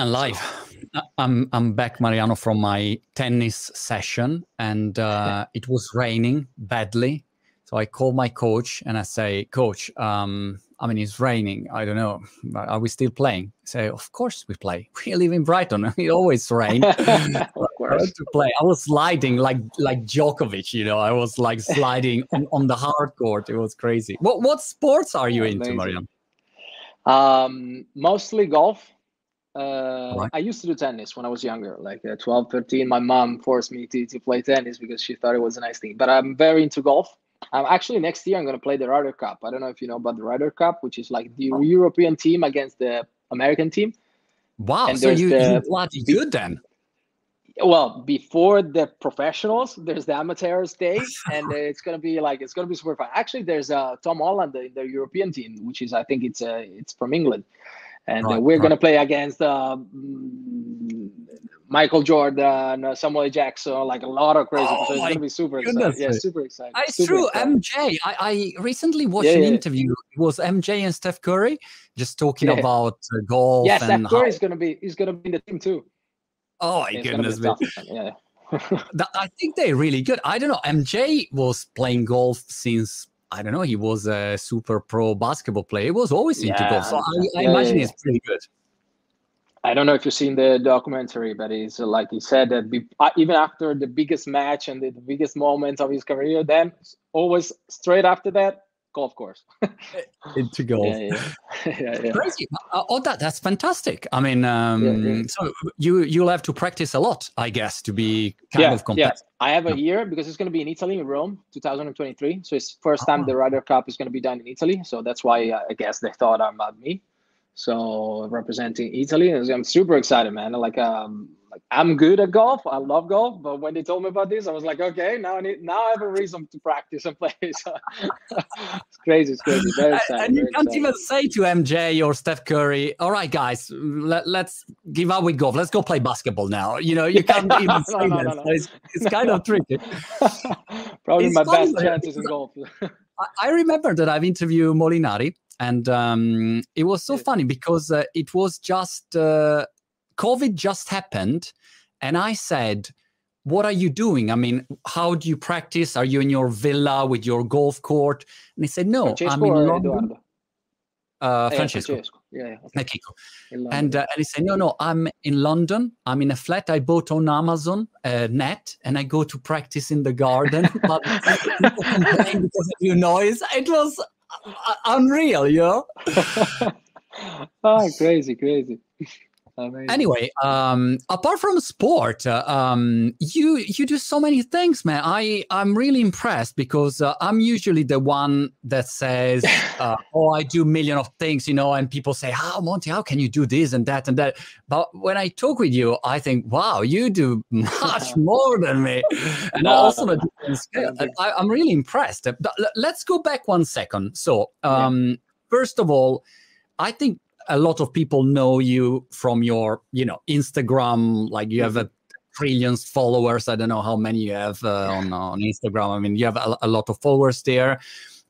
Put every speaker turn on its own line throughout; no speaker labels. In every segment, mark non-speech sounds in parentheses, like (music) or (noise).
And live. I'm I'm back, Mariano, from my tennis session, and uh, it was raining badly. So I call my coach and I say, Coach, um, I mean, it's raining. I don't know. Are we still playing? I say, Of course we play. (laughs) We live in Brighton. (laughs) It always rains. (laughs) to play. I was sliding like like Djokovic, you know. I was like sliding on, on the hard court. It was crazy. What what sports are you into, Mariano?
Um, mostly golf. Uh, right. I used to do tennis when I was younger, like uh, 12, 13. My mom forced me to, to play tennis because she thought it was a nice thing. But I'm very into golf. I'm actually next year I'm going to play the Ryder Cup. I don't know if you know about the Ryder Cup, which is like the oh. European team against the American team.
Wow, and so you, the, you're bloody good then.
Well, before the professionals, there's the amateurs day, and (laughs) it's gonna be like it's gonna be super fun. Actually, there's uh, Tom Holland, in the European team, which is I think it's uh, it's from England and right, we're right. going to play against uh, Michael Jordan, uh, Samuel Jackson, like a lot of crazy. Oh so it's going to be super goodness. exciting. Yeah, super exciting.
It's
super
true. Exciting. MJ, I, I, recently watched yeah, an yeah. interview. It was MJ and Steph Curry just talking yeah. about uh, golf.
Yeah, Steph Curry is going to be. He's going to be in the team too.
Oh my goodness me! Yeah. (laughs) I think they're really good. I don't know. MJ was playing golf since I don't know, he was a super pro basketball player. He was always into yeah, golf. So I, I imagine he's pretty good.
I don't know if you've seen the documentary, but he's uh, like he said that be, uh, even after the biggest match and the, the biggest moments of his career, then always straight after that, golf course. (laughs)
Into golf. Yeah, (laughs) yeah. yeah, yeah. Crazy. Uh, oh, that that's fantastic. I mean, um, yeah, yeah. so you you'll have to practice a lot, I guess, to be kind
yeah,
of competitive.
Yeah. I have a year because it's going to be in Italy, in Rome, 2023. So it's first time oh. the Ryder Cup is going to be done in Italy. So that's why uh, I guess they thought I'm not me. So representing Italy, I'm super excited, man. Like um, like I'm good at golf. I love golf, but when they told me about this, I was like, okay, now I need now I have a reason to practice and play. (laughs) So it's crazy, it's crazy. Very
exciting, and you can't exciting. even say to MJ or Steph Curry, all right, guys, let, us give up with golf. Let's go play basketball now. You know, you (laughs) can't even no, say no, that. No, it's, it's kind of tricky. (laughs)
Probably it's my best chances in golf.
I remember that I've interviewed Molinari, and um, it was so funny because uh, it was just uh, COVID just happened, and I said, What are you doing? I mean, how do you practice? Are you in your villa with your golf court? And he said, No, Francesco I'm in London. Uh, Francesco. Francesco. Yeah, yeah. Okay. And, uh, and he said, No, no, I'm in London. I'm in a flat I bought on Amazon uh, net and I go to practice in the garden. (laughs) but (laughs) because of your noise. It was uh, unreal, you know?
oh, (laughs) crazy, crazy.
Amazing. Anyway, um, apart from sport, uh, um, you you do so many things, man. I I'm really impressed because uh, I'm usually the one that says, (laughs) uh, "Oh, I do million of things," you know, and people say, "How, oh, Monty? How can you do this and that and that?" But when I talk with you, I think, "Wow, you do (laughs) much (laughs) more than me," and no, also a different scale. I, am really impressed. But Let's go back one second. So, um, yeah. first of all, I think a lot of people know you from your, you know, Instagram. Like you have a trillions followers. I don't know how many you have uh, on on Instagram. I mean, you have a, a, lot of followers there,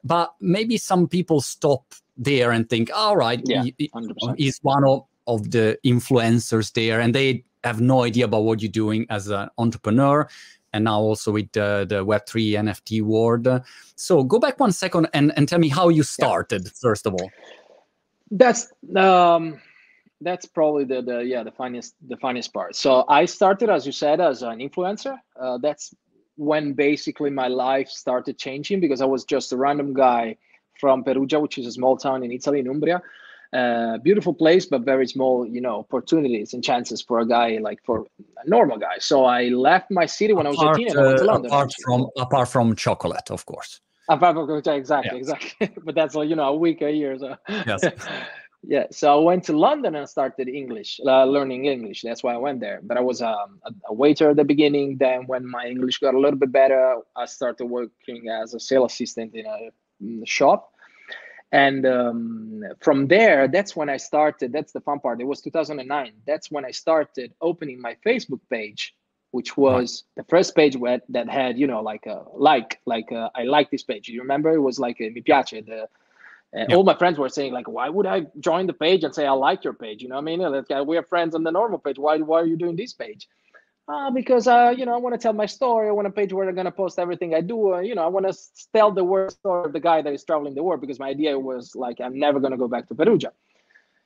but maybe some people stop there and think, all right, yeah, he, he's one of, of the influencers there, and they have no idea about what you're doing as an entrepreneur and now also with the, the web3 nft world so go back one second and, and tell me how you started yeah. first of all
that's um, that's probably the, the yeah the funniest the funniest part. So I started, as you said, as an influencer. Uh, that's when basically my life started changing because I was just a random guy from Perugia, which is a small town in Italy, in Umbria. Uh, beautiful place, but very small, you know, opportunities and chances for a guy like for a normal guy. So I left my city when apart, I was 18 and I went to uh, London.
Apart from apart from chocolate, of course.
Exactly, exactly. (laughs) but that's like you know a week a year. So yes. (laughs) yeah. So I went to London and started English, uh, learning English. That's why I went there. But I was um, a, a, waiter at the beginning. Then when my English got a little bit better, I started working as a sales assistant in a, in a shop. And um, from there, that's when I started. That's the fun part. It was 2009. That's when I started opening my Facebook page which was the first page where, that had you know like a like like a, I like this page. You remember it was like a mi piace the And yep. all my friends were saying, like, why would I join the page and say I like your page? You know what I mean? we are friends on the normal page. Why why are you doing this page? Uh, because uh, you know, I want to tell my story. I want a page where I'm gonna post everything I do. Uh, you know, I want to tell the world story of the guy that is traveling the world. Because my idea was like, I'm never gonna go back to Perugia.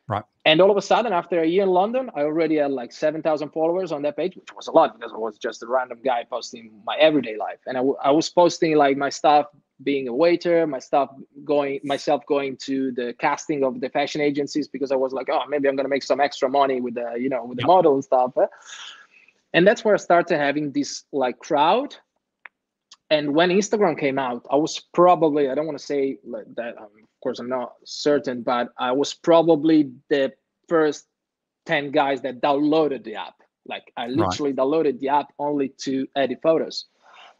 Right.
And all of a sudden, after a year in London, I already had like 7,000 followers on that page, which was a lot because I was just a random guy posting my everyday life. And I, w- I was posting like my stuff being a waiter, my stuff going, myself going to the casting of the fashion agencies because I was like, oh, maybe I'm going to make some extra money with the, you know, with the model and stuff. And that's where I started having this like crowd. And when Instagram came out, I was probably, I don't want to say that um, of course, I'm not certain, but I was probably the first 10 guys that downloaded the app. Like I literally right. downloaded the app only to edit photos.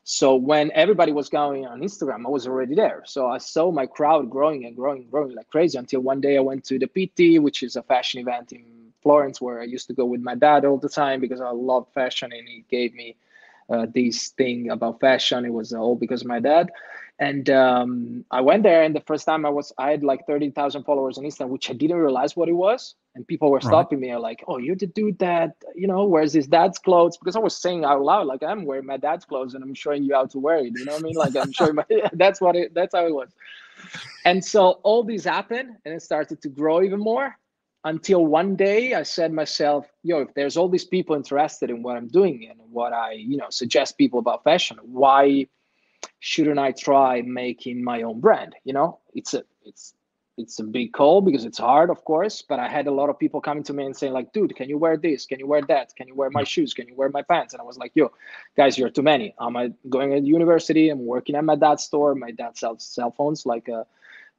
So when everybody was going on Instagram, I was already there. So I saw my crowd growing and growing, and growing like crazy until one day I went to the Pitti, which is a fashion event in Florence where I used to go with my dad all the time because I love fashion and he gave me uh, this thing about fashion. It was all because of my dad. And um, I went there, and the first time I was, I had like 30,000 followers on Instagram, which I didn't realize what it was. And people were stopping right. me, like, "Oh, you're the dude that you know wears his dad's clothes," because I was saying out loud, like, "I'm wearing my dad's clothes, and I'm showing you how to wear it." You know what I mean? Like, I'm showing my. (laughs) that's what it. That's how it was. And so all this happened, and it started to grow even more until one day I said myself, yo, if there's all these people interested in what I'm doing and what I, you know, suggest people about fashion, why shouldn't I try making my own brand? You know, it's a it's it's a big call because it's hard, of course. But I had a lot of people coming to me and saying, like, dude, can you wear this? Can you wear that? Can you wear my shoes? Can you wear my pants? And I was like, yo, guys, you're too many. I'm going to university. I'm working at my dad's store. My dad sells cell phones, like uh,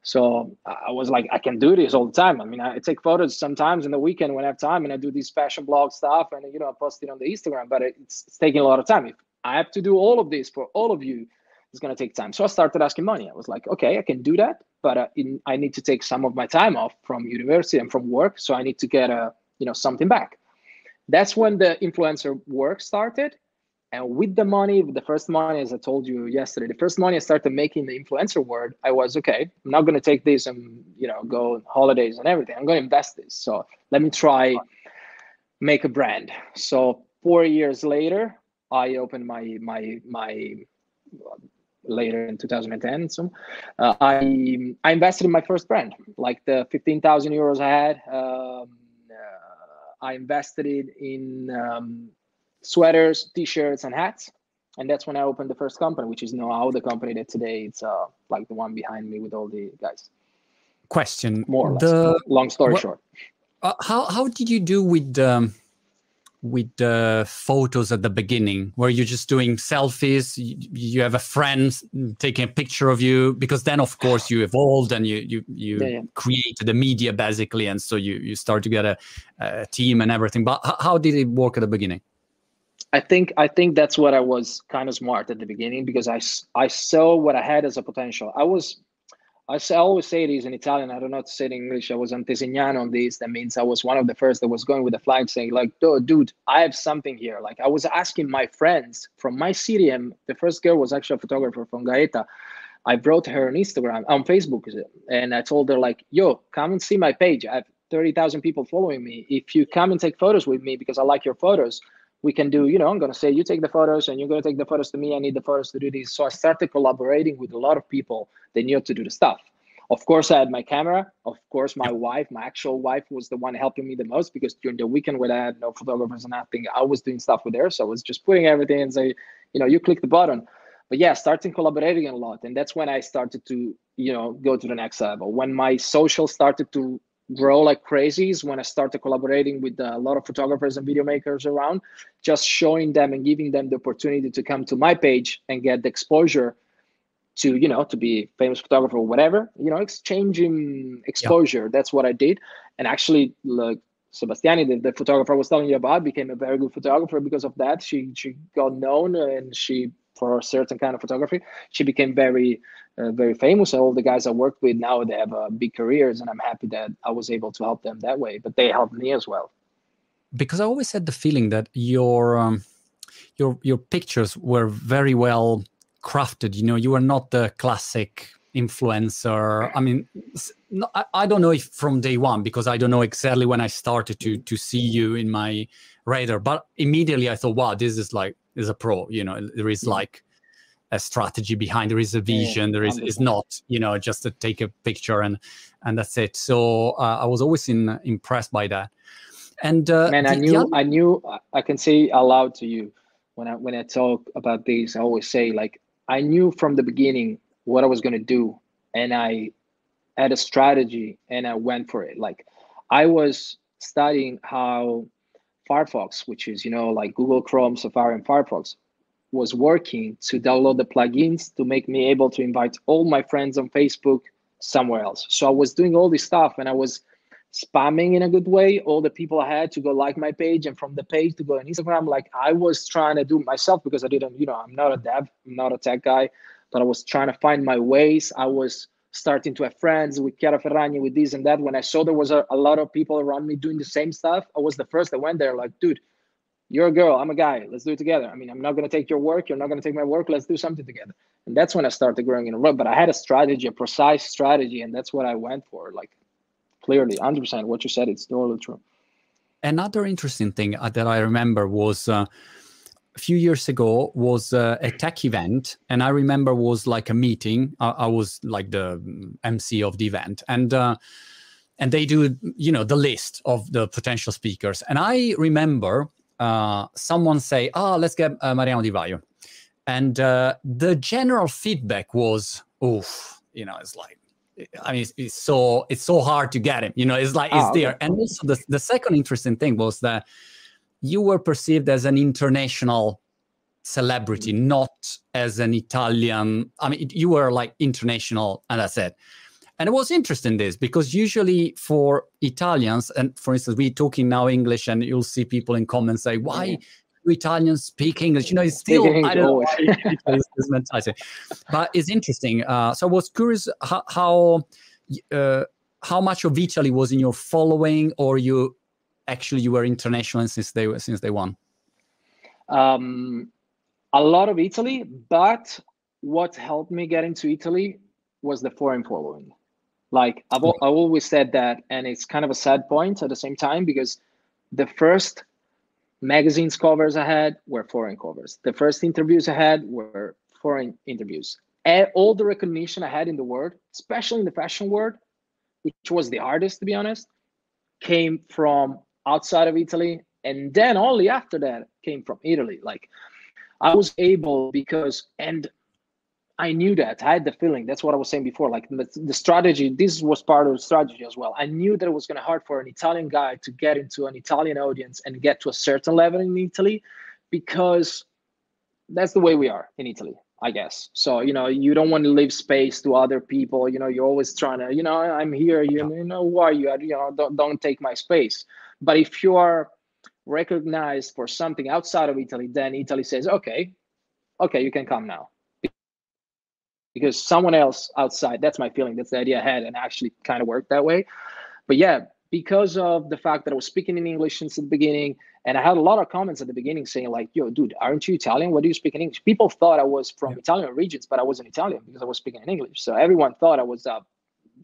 so I was like, I can do this all the time. I mean, I take photos sometimes in the weekend when I have time, and I do these fashion blog stuff, and you know, I post it on the Instagram. But it's, it's taking a lot of time. If I have to do all of this for all of you, it's to take time. So I started asking money. I was like, okay, I can do that, but uh, in, I need to take some of my time off from university and from work. So I need to get a, you know, something back. That's when the influencer work started. And with the money, the first money, as I told you yesterday, the first money I started making the influencer word, I was okay. I'm not going to take this and you know go on holidays and everything. I'm going to invest this. So let me try make a brand. So four years later, I opened my my my later in 2010. So uh, I I invested in my first brand, like the 15,000 euros I had. Um, uh, I invested it in um, sweaters, t-shirts, and hats. And that's when I opened the first company, which is now the company that today it's uh, like the one behind me with all the guys.
Question:
More or less. The, Long story what, short.
Uh, how how did you do with um, with the photos at the beginning where you're just doing selfies you, you, have a friend taking a picture of you because then of course you evolved and you you you yeah, yeah. create the media basically and so you you start to get a, a team and everything but how did it work at the beginning
I think I think that's what I was kind of smart at the beginning because I, I saw what I had as a potential. I was I, always say this in Italian. I don't know how to say it in English. I was antesignano on this. That means I was one of the first that was going with the flag saying like, dude, I have something here. Like I was asking my friends from my city, and the first girl was actually a photographer from Gaeta. I brought her on Instagram, on Facebook, and I told her like, yo, come and see my page. I have 30,000 people following me. If you come and take photos with me because I like your photos, we can do, you know, I'm going to say, you take the photos and you're going to take the photos to me. I need the photos to do this. So I started collaborating with a lot of people They knew to do the stuff. Of course, I had my camera. Of course, my wife, my actual wife, was the one helping me the most because during the weekend when I had no photographers and nothing, I was doing stuff with her. So I was just putting everything and say, you know, you click the button. But yeah, starting collaborating a lot. And that's when I started to, you know, go to the next level. When my social started to grow like crazies when I started collaborating with a lot of photographers and video makers around, just showing them and giving them the opportunity to come to my page and get the exposure to, you know, to be famous photographer or whatever, you know, exchanging exposure. Yeah. That's what I did. And actually, like Sebastiani, the, the photographer I was telling you about, became a very good photographer because of that. She she got known and she for a certain kind of photography. She became very, uh, very famous. And all the guys I worked with now they have uh, big careers, and I'm happy that I was able to help them that way. But they helped me as well.
Because I always had the feeling that your um, your your pictures were very well crafted. You know, you were not the classic influencer i mean no, I, I, don't know if from day one because i don't know exactly when i started to to see you in my radar but immediately i thought wow this is like is a pro you know there is like a strategy behind there is a vision there is is not you know just to take a picture and and that's it so uh, i was always in, impressed by that and uh,
man i knew other... i knew i can say aloud to you when i when i talk about this i always say like i knew from the beginning what I was going to do. And I had a strategy and I went for it. Like I was studying how Firefox, which is, you know, like Google Chrome, Safari, and Firefox, was working to download the plugins to make me able to invite all my friends on Facebook somewhere else. So I was doing all this stuff and I was spamming in a good way all the people I had to go like my page and from the page to go on Instagram. Like I was trying to do myself because I didn't, you know, I'm not a dev, I'm not a tech guy but I was trying to find my ways. I was starting to have friends with Chiara Ferragni, with this and that. When I saw there was a, a lot of people around me doing the same stuff, I was the first that went there, like, dude, you're a girl, I'm a guy, let's do it together. I mean, I'm not going to take your work, you're not going to take my work, let's do something together. And that's when I started growing in a row. But I had a strategy, a precise strategy, and that's what I went for. Like, clearly, 100% what you said, it's totally true.
Another interesting thing uh, that I remember was. Uh, a few years ago was uh, a tech event and i remember was like a meeting i, I was like the mc of the event and uh, and they do you know the list of the potential speakers and i remember uh, someone say oh let's get uh, mariano di vaio and uh, the general feedback was oof you know it's like I mean, it's, it's, so it's so hard to get him. You know, it's like it's oh, there. And also, the the second interesting thing was that you were perceived as an international celebrity, mm. not as an Italian. I mean, you were like international, and that's it. And it was interesting this because usually for Italians, and for instance, we're talking now English, and you'll see people in comments say, "Why do Italians speak English?" You know, it's still I don't know (laughs) this mentality, but it's interesting. Uh, so I was curious how how, uh, how much of Italy was in your following, or you actually you were international since they were since they won?
Um, a lot of Italy, but what helped me get into Italy was the foreign following. Like I've, I've always said that, and it's kind of a sad point at the same time because the first magazines covers I had were foreign covers. The first interviews I had were foreign interviews. And all the recognition I had in the world, especially in the fashion world, which was the hardest to be honest, came from outside of Italy. And then only after that came from Italy. Like I was able because, and I knew that I had the feeling. That's what I was saying before. Like the, the strategy, this was part of the strategy as well. I knew that it was going to hard for an Italian guy to get into an Italian audience and get to a certain level in Italy, because that's the way we are in Italy. I guess. So, you know, you don't want to leave space to other people. You know, you're always trying to, you know, I'm here, you, you know, who are you? You know, don't, don't take my space. But if you are recognized for something outside of Italy, then Italy says, okay, okay, you can come now. Because someone else outside, that's my feeling, that's the idea I had, and actually kind of worked that way. But yeah, because of the fact that I was speaking in English since the beginning, and I had a lot of comments at the beginning saying like, "Yo, dude, aren't you Italian? What do you speak in English?" People thought I was from yeah. Italian regions, but I wasn't Italian because I was speaking in English. So everyone thought I was a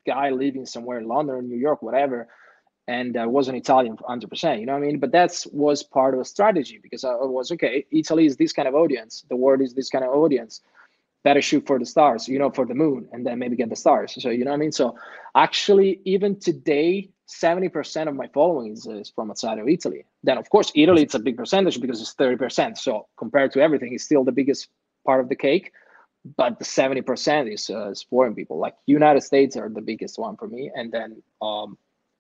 guy living somewhere in London or New York, whatever, and I wasn't Italian 100%. You know what I mean? But that was part of a strategy because I was okay. Italy is this kind of audience. The world is this kind of audience. Better shoot for the stars, you know, for the moon, and then maybe get the stars. So you know what I mean? So actually, even today, 70% of my following is, is from outside of Italy. Then, of course, Italy, it's a big percentage because it's 30%. So compared to everything, it's still the biggest part of the cake. But the 70% is, uh, is foreign people. Like United States are the biggest one for me. And then um,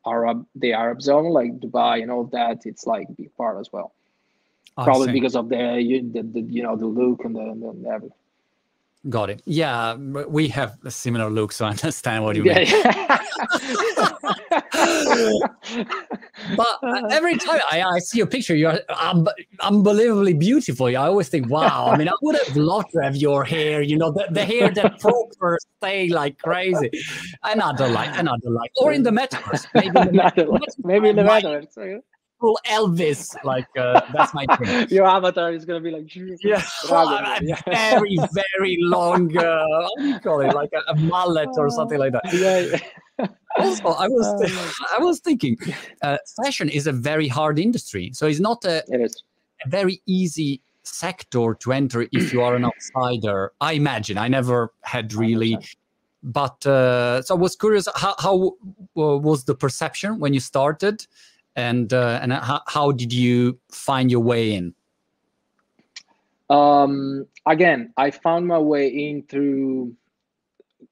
Arab, the Arab zone, like Dubai and all that, it's like a big part as well. Probably because of the, the, the, you know, the look and the, and the everything.
Got it. Yeah, we have a similar look, so I (laughs) understand what you mean. Yeah, but uh, every time I, I see your picture, you're um, unbelievably beautiful. I always think, wow. I mean, I would have loved to have your hair. You know, the, the hair that proper stay like crazy. Another like, another like, or in the metaverse.
Maybe in the (laughs) metaverse. Maybe in the metaverse.
Full Elvis. Like uh, that's my (laughs)
thing. Your avatar is gonna be like
yeah, yeah. (laughs) very very long. Uh, how do you call it? Like a, a mullet or something like that.
Yeah.
yeah. (laughs) also, I was uh, I was thinking, uh, fashion is a very hard industry, so it's not a,
it
a very easy sector to enter if you are an outsider. I imagine. I never had really. But uh, so I was curious, how, how was the perception when you started, and uh, and how, how did you find your way in?
Um, again, I found my way in through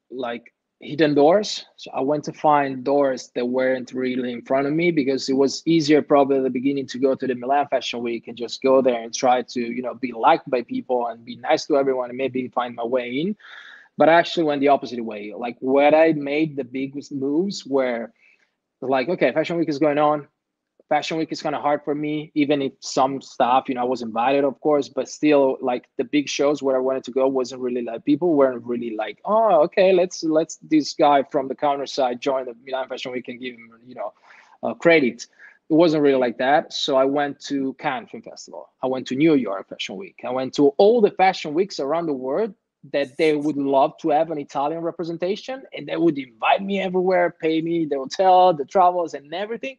like hidden doors. So I went to find doors that weren't really in front of me because it was easier probably at the beginning to go to the Milan Fashion Week and just go there and try to, you know, be liked by people and be nice to everyone and maybe find my way in. But I actually went the opposite way. Like where I made the biggest moves where like, okay, Fashion Week is going on. Fashion Week is kind of hard for me, even if some stuff, you know, I was invited, of course, but still, like the big shows where I wanted to go wasn't really like people weren't really like, oh, okay, let's let's this guy from the counter side join the Milan Fashion Week and give him, you know, uh, credit. It wasn't really like that. So I went to Cannes Film Festival. I went to New York Fashion Week. I went to all the fashion weeks around the world that they would love to have an Italian representation, and they would invite me everywhere, pay me the hotel, the travels, and everything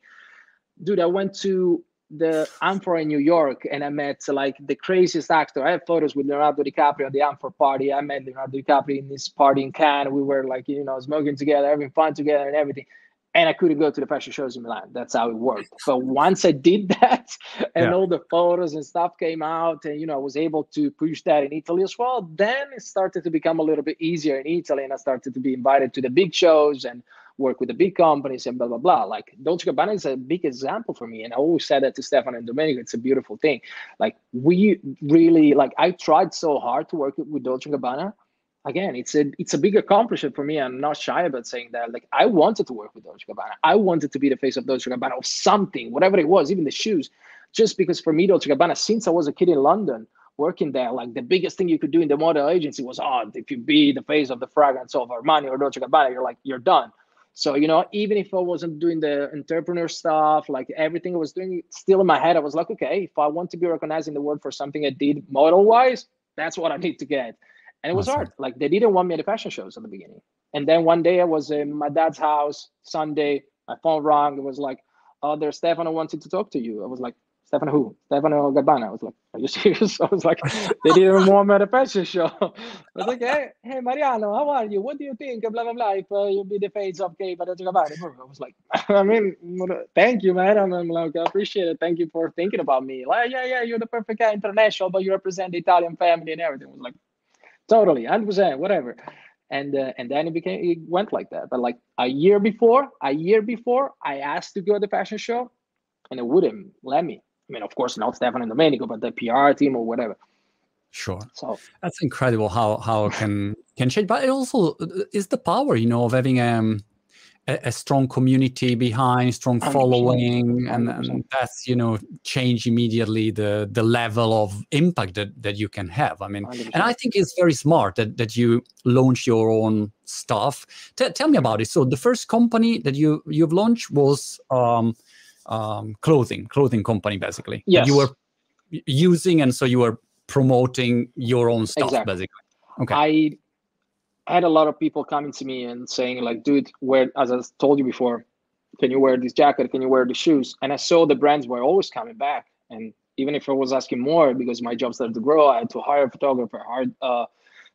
dude, I went to the amfAR in New York and I met like the craziest actor. I have photos with Leonardo DiCaprio at the amfAR party. I met Leonardo DiCaprio in this party in Cannes. We were like, you know, smoking together, having fun together and everything. And I couldn't go to the fashion shows in Milan. That's how it worked. But once I did (laughs) that and yeah. all the photos and stuff came out and, you know, I was able to push that in Italy as well, then it started to become a little bit easier in Italy. And I started to be invited to the big shows and work with the big companies and blah blah blah. Like Dolce Gabbana is a big example for me, and I always said that to Stefano and Domenico. It's a beautiful thing. Like we really like. I tried so hard to work with Dolce Gabbana. Again, it's a it's a big accomplishment for me. I'm not shy about saying that. Like I wanted to work with Dolce Gabbana. I wanted to be the face of Dolce Gabbana of something, whatever it was, even the shoes. Just because for me, Dolce Gabbana, since I was a kid in London, working there, like the biggest thing you could do in the model agency was, oh, if you be the face of the fragrance of Armani or Dolce Gabbana, you're like, you're done. So, you know, even if I wasn't doing the entrepreneur stuff, like everything I was doing still in my head, I was like, okay, if I want to be recognized in the world for something I did model wise, that's what I need to get. And it was awesome. hard. Like they didn't want me at the fashion shows at the beginning. And then one day I was in my dad's house, Sunday, my phone rang. It was like, oh, there's Stefano I wanted to talk to you. I was like, Stefano who? Stefano Gabbana. I was like, are you (laughs) serious? I was like, they didn't want me at a fashion show. (laughs) I was like, hey, hey, Mariano, how are you? What do you think? Blah, blah, blah. Uh, you'll be the face of K, Dolce Gabbana. I was like, (laughs) I mean, thank you, man. I'm like, I appreciate it. Thank you for thinking about me. Like, yeah, yeah, you're the perfect guy international, but you represent the Italian family and everything. I was like, totally, 100%, whatever. And uh, and then it became it went like that. But like a year before, a year before, I asked to go to the fashion show, and it wouldn't let me I mean, of course, not Stefano and Domenico, but the PR team or whatever.
Sure. So that's incredible how how it can can change, but it also uh, is the power, you know, of having um, a, a strong community behind, strong following, 100%. And, and that's you know change immediately the the level of impact that that you can have. I mean, 100%. and I think it's very smart that that you launch your own stuff. T- tell me about it. So the first company that you you've launched was. Um, um, clothing clothing company basically.
Yes.
you were using and so you were promoting your own stuff exactly. basically.
Okay. I had a lot of people coming to me and saying like dude where as i told you before can you wear this jacket? Can you wear the shoes? And i saw the brands were always coming back. And even if i was asking more because my job started to grow i had to hire a photographer hire uh,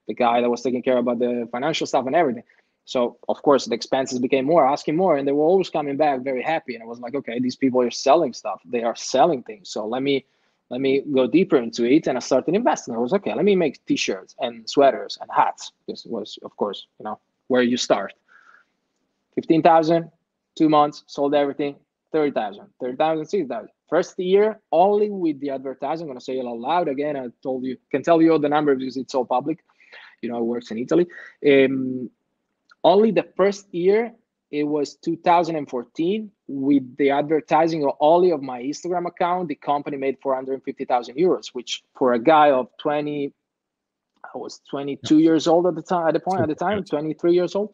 the guy that was taking care about the financial stuff and everything so of course the expenses became more, asking more, and they were always coming back very happy. And I was like, okay, these people are selling stuff. They are selling things. So let me let me go deeper into it. And I started investing. I was okay, let me make t-shirts and sweaters and hats. This was, of course, you know, where you start. 15,000, two months, sold everything, 30,000, 30,000, 60,000. First year, only with the advertising, I'm going to say it out loud again. I told you, can tell you all the numbers because it's all public. You know, it works in Italy. Um, only the first year, it was 2014, with the advertising of only of my Instagram account, the company made 450,000 euros, which for a guy of 20, I was 22 years old at the time, at the point at the time, 23 years old.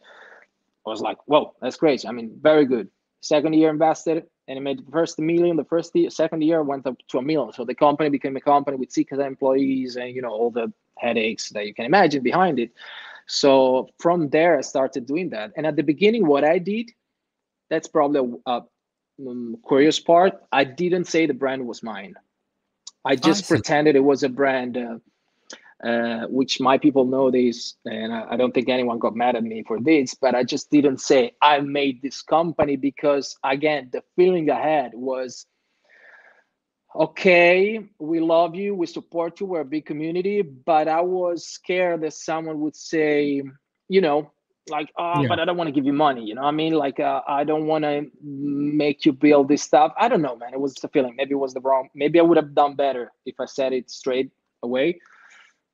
I was like, whoa, that's crazy. I mean, very good. Second year invested, and it made the first million. The first year, second year went up to a million. So the company became a company with six employees, and you know all the headaches that you can imagine behind it. So from there, I started doing that. And at the beginning, what I did, that's probably a, a um, curious part. I didn't say the brand was mine. I just I pretended it was a brand. Uh, uh, which my people know this, and I, I, don't think anyone got mad at me for this, but I just didn't say I made this company because, again, the feeling I had was okay, we love you, we support you, we're a big community, but I was scared that someone would say, you know, like, oh, yeah. but I don't want to give you money, you know I mean? Like, uh, I don't want to make you build this stuff. I don't know, man. It was a feeling. Maybe it was the wrong, maybe I would have done better if I said it straight away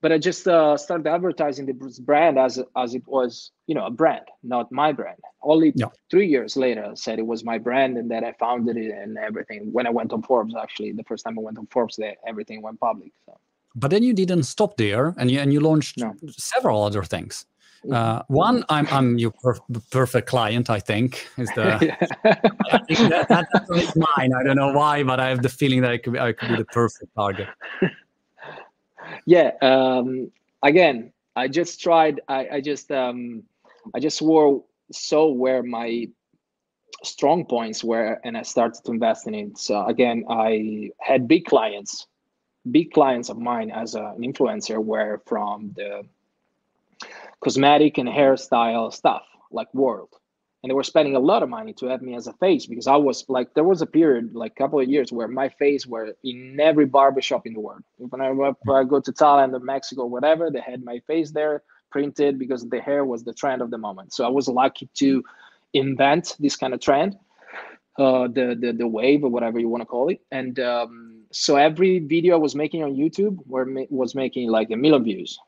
but I just uh, started advertising the brand as as it was, you know, a brand, not my brand. Only yeah. three years later, I said it was my brand and that I founded it and everything. When I went on Forbes, actually, the first time I went on Forbes, that everything went public. So.
But then you didn't stop there, and you and you launched no. several other things. Uh, one, I'm I'm your per- perfect client. I think is the. (laughs) I think (laughs) that, that's mine. I don't know why, but I have the feeling that I could be, I could be the perfect target. (laughs)
yeah um, again i just tried i, I just um, i just swore so where my strong points were and i started to invest in it. So again i had big clients big clients of mine as a, an influencer were from the cosmetic and hairstyle stuff like world and they were spending a lot of money to have me as a face because I was like there was a period like a couple of years where my face were in every barbershop in the world. When I, when I go to Thailand or Mexico, whatever, they had my face there printed because the hair was the trend of the moment. So I was lucky to invent this kind of trend, uh, the, the the wave or whatever you want to call it. And um, so every video I was making on YouTube were was making like a million views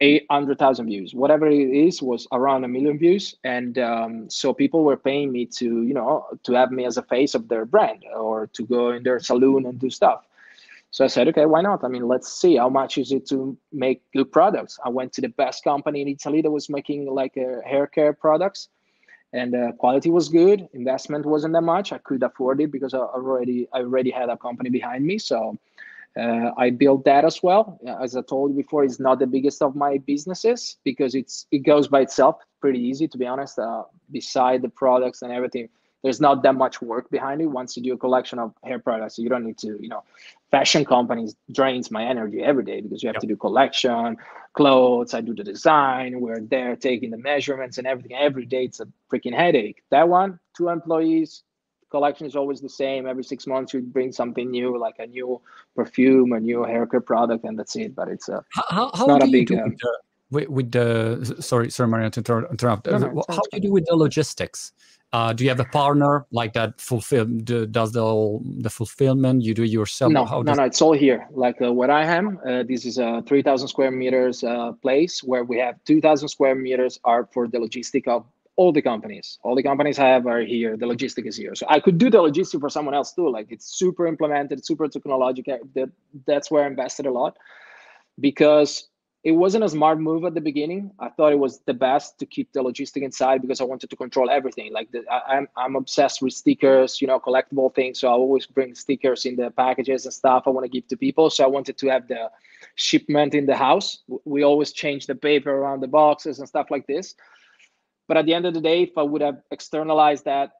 800,000 views. Whatever it is was around a million views. And um, so people were paying me to, you know, to have me as a face of their brand or to go in their saloon and do stuff. So I said, okay, why not? I mean, let's see how much is it to make good products. I went to the best company in Italy that was making like uh, hair care products and uh, quality was good. Investment wasn't that much. I could afford it because I already, I already had a company behind me. So uh, I built that as well. As I told you before, it's not the biggest of my businesses because it's it goes by itself pretty easy to be honest. Uh, beside the products and everything, there's not that much work behind it. Once you do a collection of hair products, you don't need to, you know, fashion companies drains my energy every day because you have yep. to do collection, clothes. I do the design. We're there taking the measurements and everything. Every day it's a freaking headache. That one, two employees, collection is always the same. Every six months, you bring something new, like a new perfume, a new haircare product, and that's it. But it's a
how, how not a big. Um, with, with, the sorry, sorry, Mario, to interrupt. No, no, how do you do with the logistics? Uh, do you have a partner like that fulfill does the the fulfillment? You do yourself?
No, no, no. It's all here. Like uh, where I am, uh, this is a three thousand square meters uh, place where we have two thousand square meters are for the logistic of all the companies. All the companies i have are here. The logistic is here. So i could do the logistic for someone else too. Like it's super implemented super technological. That that's where i invested a lot because it wasn't a smart move at the beginning. I thought it was the best to keep the logistic inside because i wanted to control everything. Like the, I, I'm, I'm obsessed with stickers you know collectible things. So i always bring stickers in the packages and stuff i want to give to people. So i wanted to have the shipment in the house. We always change the paper around the boxes and stuff like this but at the end of the day, if I would have externalized that,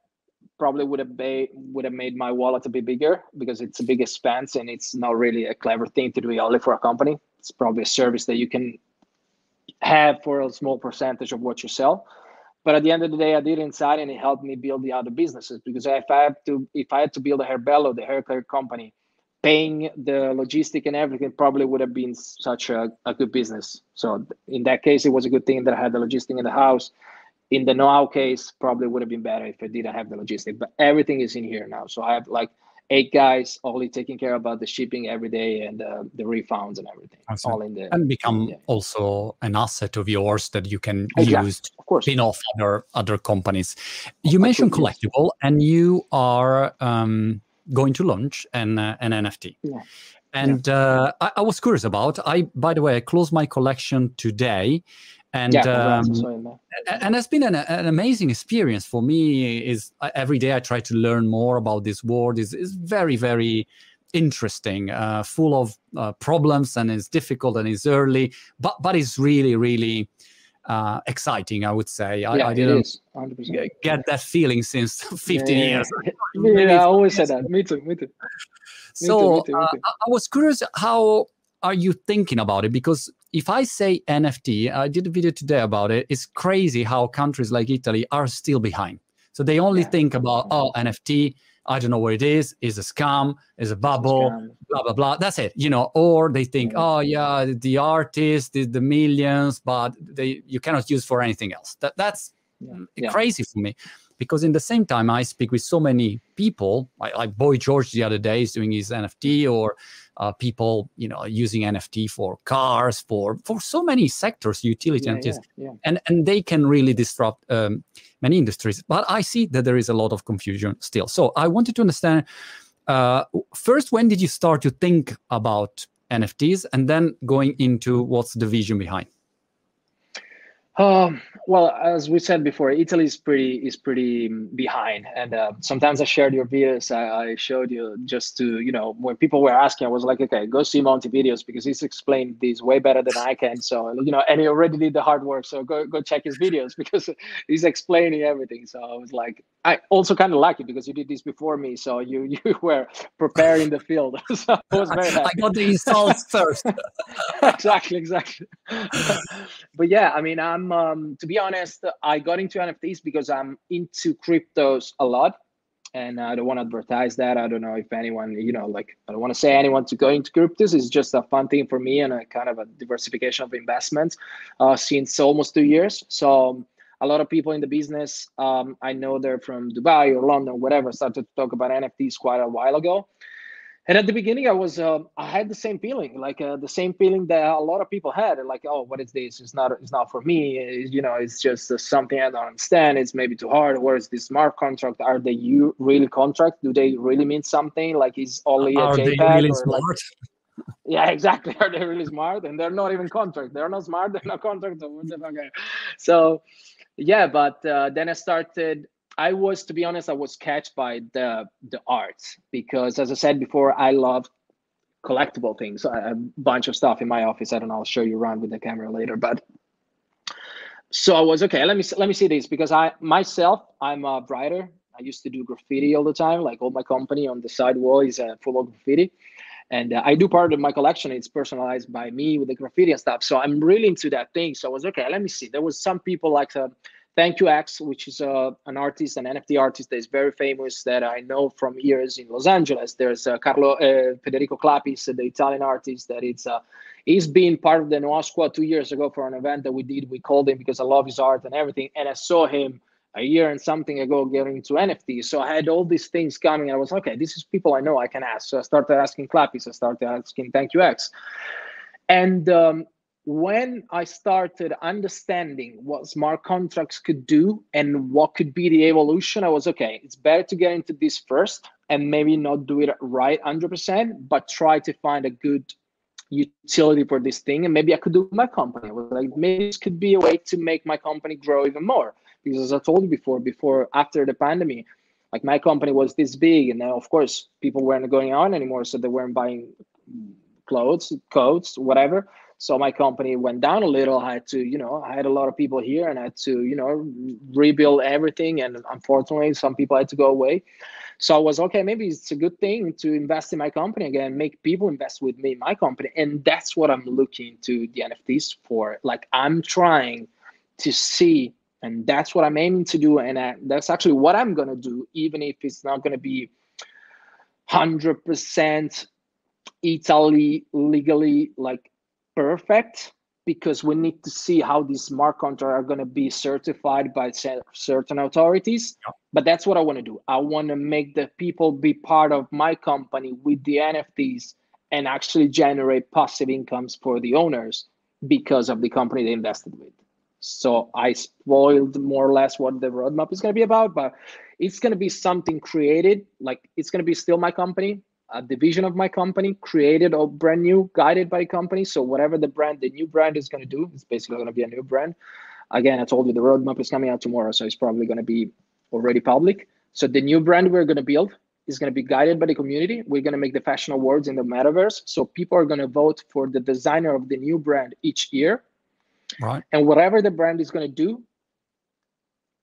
probably would have ba- would have made my wallet a bit bigger because it's a big expense and it's not really a clever thing to do only for a company. It's probably a service that you can have for a small percentage of what you sell. But at the end of the day, I did it inside and it helped me build the other businesses because if I had to if I had to build a Hairbello, the hair care company, paying the logistic and everything probably would have been such a, a good business. So in that case, it was a good thing that I had the logistic in the house in the Nohow case probably would have been better if i didn't have the logistic but everything is in here now so i have like eight guys only taking care about the shipping every day and uh, the refunds and everything all in the
and become yeah. also an asset of yours that you can exactly. use of course spin off other other companies you mentioned collectible and you are um, going to launch an uh, an nft yeah. and yeah. Uh, I, I was curious about i by the way i closed my collection today and yeah, um, and it's been an, an, amazing experience for me is uh, every day i try to learn more about this world is is very very interesting uh, full of uh, problems and it's difficult and it's early but but it's really really uh, exciting i would say. I,
yeah,
I didn't get that feeling since (laughs) 15
yeah,
years. (laughs)
yeah, i always said that. Me too me too.
So me too, me uh, too. I was curious how are you thinking about it because if I say NFT, I did a video today about it. It's crazy how countries like Italy are still behind. So they only yeah. think about oh NFT. I don't know what it is. Is a scam. Is a bubble. A blah blah blah. That's it. You know. Or they think yeah. oh yeah, the artist, the, the millions, but they you cannot use for anything else. That that's mm, yeah. crazy for me because in the same time I speak with so many people like, like Boy George the other day is doing his NFT or uh, people you know using nft for cars for for so many sectors utility yeah, yeah, yeah. and and they can really disrupt um, many industries. But i see that there is a lot of confusion still. So i wanted to understand uh, first when did you start to think about nfts and then going into what's the vision behind
um, well, as we said before, Italy is pretty is pretty behind, and uh, sometimes I shared your videos. I, I, showed you just to you know when people were asking, I was like, okay, go see Monty videos because he's explained these way better than I can. So you know, and he already did the hard work. So go go check his videos (laughs) because he's explaining everything. So I was like, I also kind of like it because you did this before me, so you (laughs) you were preparing the field. (laughs) so I was very (laughs) happy.
I got the insults first.
exactly, exactly. but yeah, I mean, I'm um, to be honest, I got into NFTs because I'm into cryptos a lot. And I don't want to advertise that. I don't know if anyone, you know, like I don't want to say anyone to go into cryptos. It's just a fun thing for me and a kind of a diversification of investments uh, since almost two years. So a lot of people in the business, um, I know they're from Dubai or London, whatever, started to talk about NFTs quite a while ago. And at the beginning i was uh, i had the same feeling like uh, the same feeling that a lot of people had like oh what is this? It's not it's not for me. It's, you know it's just uh, something i don't understand. It's maybe too hard. What is this smart contract? Are they you really contract? Do they really mean something? Like is only a
are
JPEG
they really smart
like, (laughs) yeah exactly. (laughs) Are they really smart? And they're not even contract. They're not smart. They're not contract. So yeah but uh, then i started I was, to be honest, I was catched by the the art because, as I said before, I love collectible things. A bunch of stuff in my office. I don't know. I'll show you around with the camera later. But so I was okay. Let me let me see this because I myself I'm a writer. I used to do graffiti all the time. Like all my company on the side wall is uh, full of graffiti. And uh, I do part of my collection. It's personalized by me with the graffiti and stuff. So I'm really into that thing. So I was okay. Let me see. There was some people like uh, Thank You X, which is uh, an artist, an NFT artist that is very famous that I know from years in Los Angeles. There's uh, Carlo uh, Federico Clapis, the Italian artist that it's uh, he's been part of the Noir Squad two years ago for an event that we did. We called him because I love his art and everything, and I saw him a year and something ago getting into NFT. So I had all these things coming. I was okay, this is people I know I can ask. So I started asking Clapis. I started asking Thank You X, and um, when I started understanding what smart contracts could do and what could be the evolution, I was okay, it's better to get into this first and maybe not do it right 100%, but try to find a good utility for this thing. And maybe I could do my company. I was like, maybe this could be a way to make my company grow even more. Because as I told you before, before, after the pandemic, like my company was this big. And then, of course, people weren't going on anymore. So they weren't buying clothes, coats, whatever so my company went down a little i had to you know i had a lot of people here and i had to you know rebuild everything and unfortunately some people had to go away so i was okay maybe it's a good thing to invest in my company again make people invest with me in my company and that's what i'm looking to the nfts for like i'm trying to see and that's what i'm aiming to do and I, that's actually what i'm going to do even if it's not going to be 100% italy legally like perfect because we need to see how these smart contracts are going to be certified by certain authorities. Yeah. But that's what I want to do. I want to make the people be part of my company with the NFTs and actually generate passive incomes for the owners because of the company they invested with. So I spoiled more or less what the roadmap is going to be about, but it's going to be something created. Like it's going to be still my company, a division of my company, created a brand new, guided by a company. So whatever the brand, the new brand is going to do, it's basically going to be a new brand. Again, I told you the roadmap is coming out tomorrow, so it's probably going to be already public. So the new brand we're going to build is going to be guided by the community. We're going to make the fashion awards in the metaverse. So people are going to vote for the designer of the new brand each year.
Right.
And whatever the brand is going to do,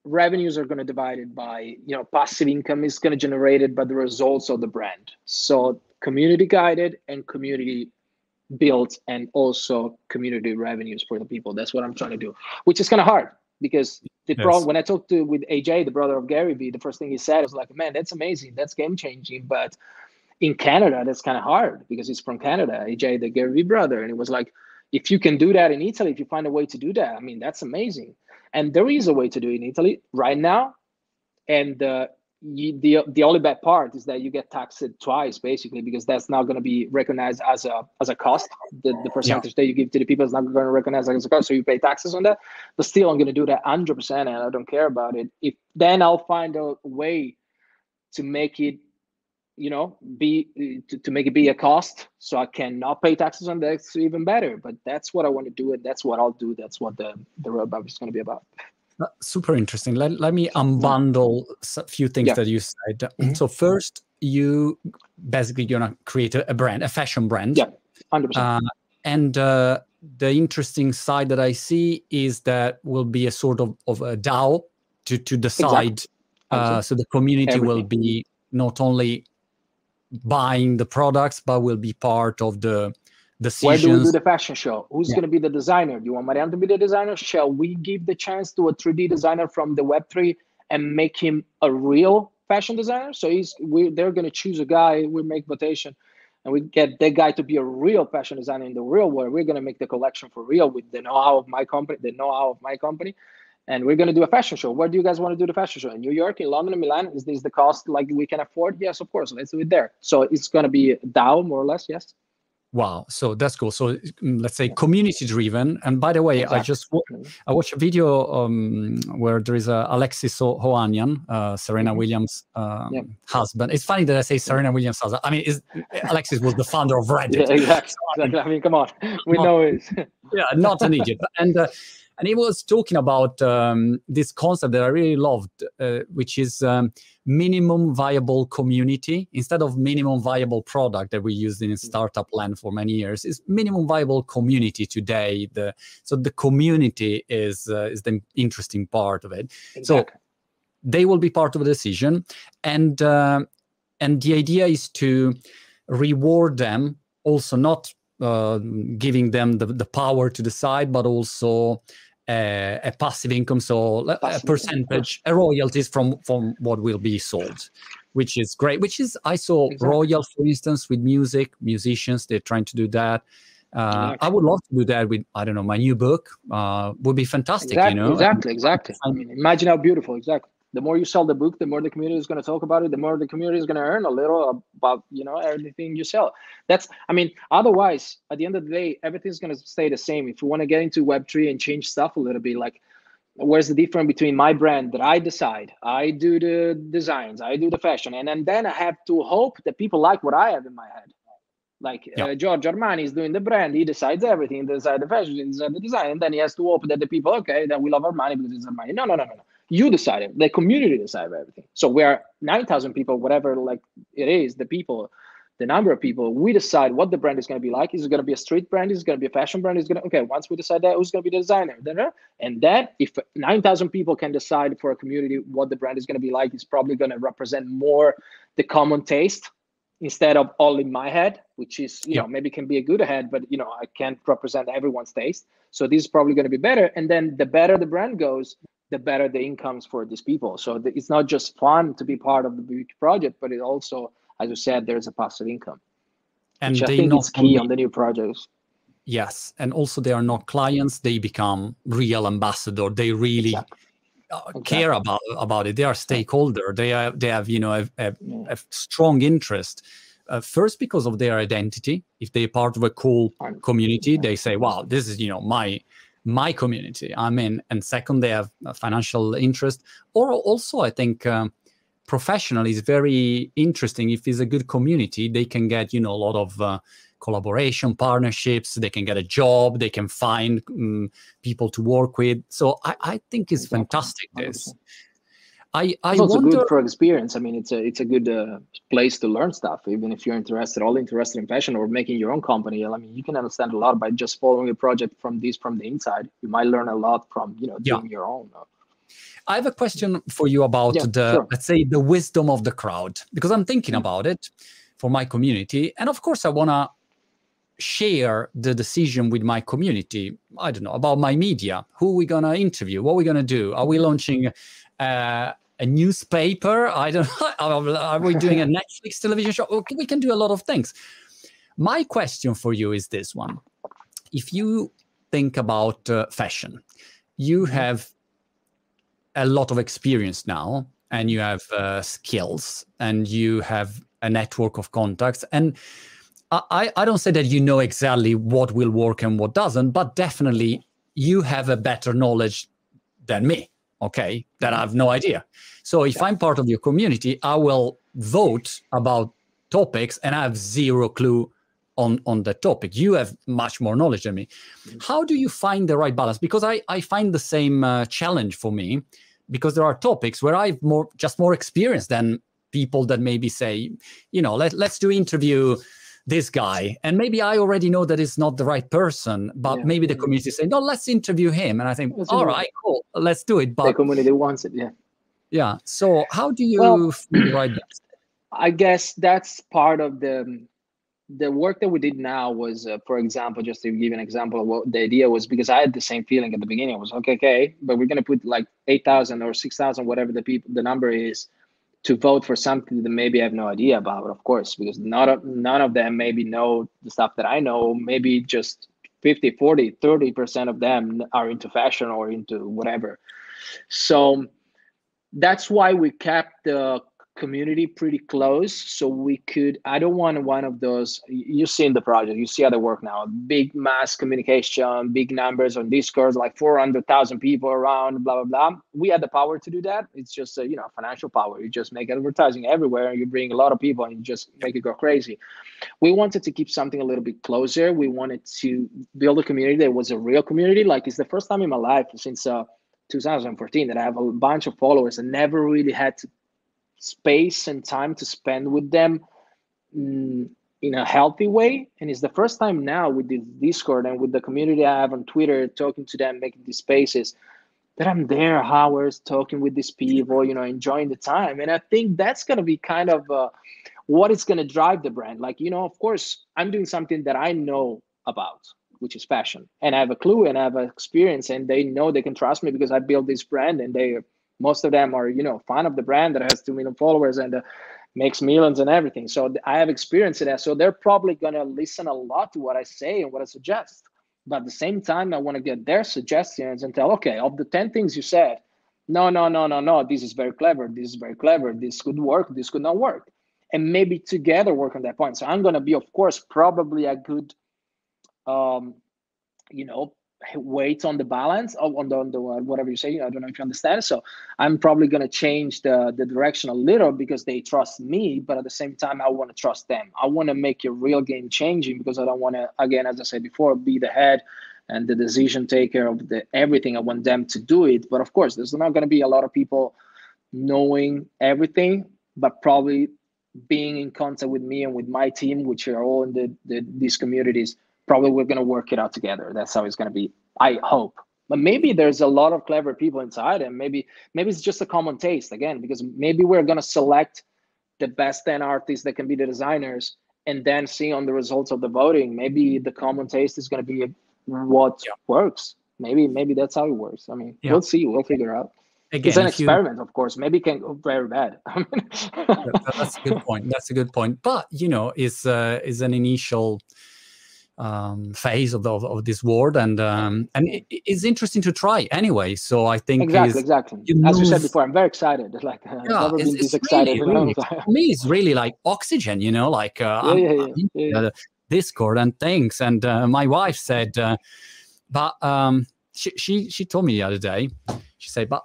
revenues are going to divide it by, you know, passive income is going to generate it by the results of the brand. So community guided and community built and also community revenues for the people. That's what I'm trying to do, which is kind of hard because the yes. problem when I talked to with AJ, the brother of Gary Vee, the first thing he said was like, "Man, that's amazing, that's game changing." But in Canada, that's kind of hard because he's from Canada. AJ, the Gary Vee brother, and it was like, if you can do that in Italy, if you find a way to do that, I mean, that's amazing. And there is a way to do it in Italy right now, and uh, you, the the only bad part is that you get taxed twice basically because that's not going to be recognized as a as a cost the, the percentage yeah. that you give to the people is not going to recognize as a cost so you pay taxes on that but still i'm going to do that 100% and i don't care about it if then i'll find a way to make it you know be to, to make it be a cost so i cannot pay taxes on that it's even better but that's what i want to do and that's what i'll do that's what the the roadmap is going to be about
uh, super interesting. Let, let me unbundle a few things yeah. that you said. Mm-hmm. So first, you basically you're gonna create a, brand, a fashion brand.
Yeah, hundred uh, percent.
And uh, the interesting side that I see is that will be a sort of, of a DAO to to decide. Exactly. Uh, so the community Everything. will be not only buying the products, but will be part of the decisions.
Where do we do the fashion show? Who's yeah. going to be the designer? Do you want Mariano to be the designer? Shall we give the chance to a 3D designer from the Web3 and make him a real fashion designer? So he's we they're going to choose a guy. We make votation, and we get that guy to be a real fashion designer in the real world. We're going to make the collection for real with the know-how of my company, the know-how of my company. And we're going to do a fashion show. Where do you guys want to do the fashion show? In New York, in London, in Milan? Is this the cost like we can afford? Yes, of course. Let's do it there. So it's going to be DAO, more or less. Yes.
Wow, so that's cool. So mm, let's say community driven. And by the way, exactly. I just I watched a video um, where there is a Alexis Ohanian, uh, Serena mm-hmm. Williams' um, yeah. husband. It's funny that I say Serena Williams' husband. I mean, Alexis was the founder of Reddit. (laughs)
Yeah, exactly. Exactly. (laughs) I mean, come on, we know it. (laughs)
yeah, not an idiot. And uh, and he was talking about um, this concept that I really loved, uh, which is um, minimum viable community instead of minimum viable product that we used in mm. startup land for many years. Is minimum viable community today? The so the community is uh, is the interesting part of it. Exactly. So they will be part of the decision, and uh, and the idea is to reward them also not uh, giving them the, the power to decide, but also uh, a passive income, so passive a percentage, income. a royalties from from what will be sold, which is great. Which is I saw exactly. royal, for instance, with music, musicians. They're trying to do that. Uh, I would love to do that with I don't know my new book. Uh, would be fantastic.
Exactly,
you know,
exactly, exactly. I mean, imagine how beautiful. Exactly the more you sell the book the more the community is going to talk about it the more the community is going to earn a little about you know everything you sell. That's i mean otherwise at the end of the day everything's going to stay the same. If you want to get into web3 and change stuff a little bit like where's the difference between my brand that i decide? I do the designs i do the fashion and, and then i have to hope that people like what i have in my head. Like yeah. uh, George Armani is doing the brand, he decides everything, he decides the fashion, he decides the design, and then he has to hope that the people, okay, then we love Armani because it's Armani. No, no, no, no, no you decided the community decided everything. So we are 9000 people whatever like it is the people the number of people we decide what the brand is going to be like. Is it going to be a street brand? Is it going to be a fashion brand? Is going to okay once we decide that who's going to be the designer? And then if 9000 people can decide for a community what the brand is going to be like it's probably going to represent more the common taste instead of all in my head which is you yeah. know maybe can be a good head but you know i can't represent everyone's taste. So this is probably going to be better. And then the better the brand goes the better the incomes for these people. So it's not just fun to be part of the beauty project, but it also, as you said, there's a passive income. And which I think is key only, on the new projects.
Yes, and also they are not clients; they become real ambassador. They really exactly. Uh, exactly. care about about it. They are stakeholder. They have they have you know a, a, yeah. a strong interest. Uh, first because of their identity. If they're part of a cool community, they say, "Wow, this is you know my my community. I'm in and second they have financial interest. Or also i think um, professional is very interesting. If it's a good community they can get you know a lot of uh, collaboration partnerships. They can get a job. They can find um, people to work with. So i, I think it's fantastic this
I, I it's also wonder... good for experience. I mean, it's a it's a good uh, place to learn stuff. Even if you're interested, all interested in fashion or making your own company. I mean, you can understand a lot by just following a project from this from the inside. You might learn a lot from you know doing yeah. your own.
I have a question for you about yeah, the sure. let's say the wisdom of the crowd because I'm thinking mm-hmm. about it for my community, and of course I wanna share the decision with my community. I don't know about my media. Who are we gonna interview? What are we gonna do? Are we launching? Uh, a newspaper. I don't (laughs) know. Are we doing a (laughs) Netflix television show? We can do a lot of things. My question for you is this one. If you think about uh, fashion, you mm-hmm. have a lot of experience now and you have uh, skills and you have a network of contacts. And I, I don't say that you know exactly what will work and what doesn't, but definitely you have a better knowledge than me okay that i have no idea. So if i'm part of your community i will vote about topics and i have zero clue on on the topic. You have much more knowledge than me. Mm-hmm. how do you find the right balance? Because i i find the same uh, challenge for me because there are topics where i've more just more experience than people that maybe say you know let, let's do interview this guy. And maybe i already know that it's not the right person but yeah. maybe the community say no let's interview him. And i think let's all right cool let's do it.
But the community wants it yeah.
Yeah. So how do you well, right (clears throat)
i guess that's part of the the work that we did now was uh, for example just to give an example of what the idea was because i had the same feeling at the beginning. I was okay okay but we're going to put like 8000 or 6000 whatever the people the number is to vote for something that maybe I have no idea about, of course, because not none of them maybe know the stuff that I know. Maybe just 50, 40, 30% of them are into fashion or into whatever. So that's why we kept the community pretty close so we could i don't want one of those you see in the project you see how they work now big mass communication big numbers on discord like 400000 people around blah blah blah. We had the power to do that it's just a, you know financial power you just make advertising everywhere and you bring a lot of people and you just make it go crazy. We wanted to keep something a little bit closer we wanted to build a community that was a real community like it's the first time in my life since uh 2014 that I have a bunch of followers and never really had to space and time to spend with them mm, in a healthy way. And it's the first time now with this Discord and with the community I have on Twitter, talking to them, making these spaces, that I'm there hours talking with these people, you know, enjoying the time. And I think that's going to be kind of uh, what is going to drive the brand. Like, you know, of course, I'm doing something that I know about, which is fashion. And I have a clue and I have experience, and they know they can trust me because I built this brand and they most of them are you know fan of the brand that has 2 million followers and uh, makes millions and everything. So i have experience in that so they're probably going to listen a lot to what i say and what i suggest. But at the same time i want to get their suggestions and tell okay of the 10 things you said no no no no no this is very clever this is very clever this could work this could not work. And maybe together work on that point. So i'm going to be of course probably a good um you know weight on the balance of on the, on the whatever you say i don't know if you understand. So i'm probably going to change the the direction a little because they trust me but at the same time i want to trust them. I want to make a real game changing because i don't want to again as i said before be the head and the decision taker of the everything. I want them to do it. But of course there's not going to be a lot of people knowing everything but probably being in contact with me and with my team which are all in the, the these communities probably we're going to work it out together. That's how it's going to be. I hope. But maybe there's a lot of clever people inside, and maybe maybe it's just a common taste again, because maybe we're going to select the best 10 artists that can be the designers and then see on the results of the voting maybe the common taste is going to be what yeah. works maybe maybe that's how it works i mean yeah. we'll see we'll figure out Again, it's an experiment you, of course maybe it can go very bad (laughs)
that's a good point that's a good point but you know is uh, is an initial um, phase of, of, of, this world, and um, and it, it's interesting to try anyway. So I think
exactly, exactly. You As you said before, I'm very excited. (laughs) Like yeah, never it's, excited.
Really, really, for me, it's really like oxygen. You know, like uh, yeah, yeah, yeah, yeah. Discord and things. And uh, my wife said, uh, but um, she, she she told me the other day. She said, but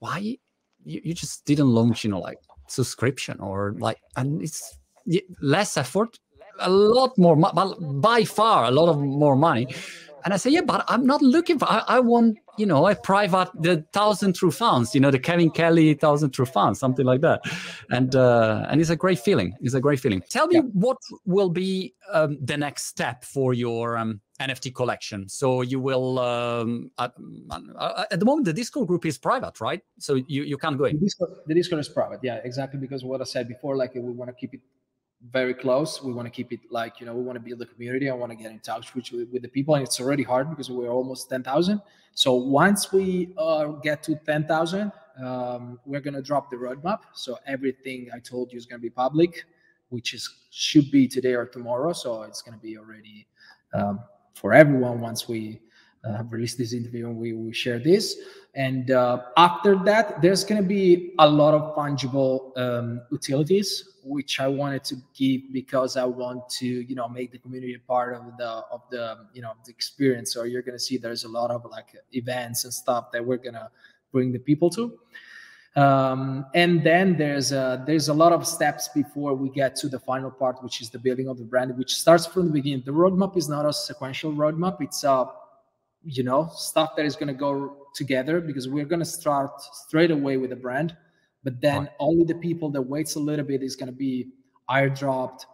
why you, you just didn't launch? You know, like subscription or like, and it's less effort, a lot more, but by far a lot of more money. And I say, yeah, but I'm not looking for. I, I want, you know, a private the thousand true fans, you know, the Kevin Kelly thousand true fans, something like that. And uh, and it's a great feeling. It's a great feeling. Tell me, yeah. what will be um, the next step for your um, NFT collection? So you will um, at, at, the moment the Discord group is private, right? So you you can't go in.
The Discord, the Discord is private, yeah, exactly because what I said before, like we want to keep it very close. We want to keep it like, you know, we want to build a community. I want to get in touch with, with the people. And it's already hard because we're almost 10,000. So once we uh, get to 10,000, um, we're to drop the roadmap. So everything I told you is going to be public, which is should be today or tomorrow. So it's to be already um, for everyone once we uh, release this interview and we, we share this. And uh, after that, there's going to be a lot of fungible um, utilities which I wanted to give because I want to, you know, make the community a part of the of the you know the experience. So you're gonna see there's a lot of like events and stuff that we're gonna bring the people to. Um, and then there's a, there's a lot of steps before we get to the final part, which is the building of the brand, which starts from the beginning. The roadmap is not a sequential roadmap; it's a you know stuff that is going to go together because we're going to start straight away with the brand but then right. only the people that waits a little bit is going to be airdropped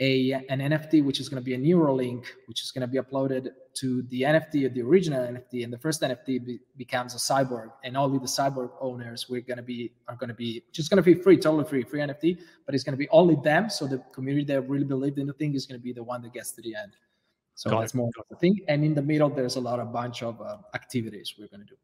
a an NFT, which is going to be a Neuralink, which is going to be uploaded to the NFT, of the original NFT, and the first NFT be, becomes a cyborg, and only the cyborg owners we're going to be are going to be just going to be free, totally free, free NFT, but it's going to be only them. So the community that really believed in the thing is going to be the one that gets to the end. So Got that's it. more of the thing. And in the middle, there's a lot of bunch of uh, activities we're going to do.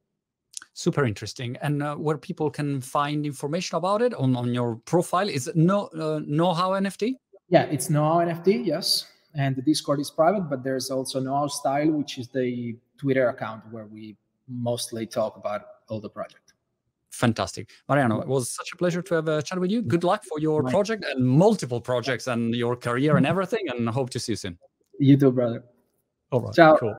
Super interesting. And uh, where people can find information about it on, on your profile is no uh, Nohow nft
yeah it's Nohow nft yes. And the discord is private but there's also Nohow style which is the twitter account where we mostly talk about all the project.
Fantastic. Mariano it was such a pleasure to have a chat with you. Good luck for your project and multiple projects and your career and everything and hope to see you soon
you too brother
all right Ciao. cool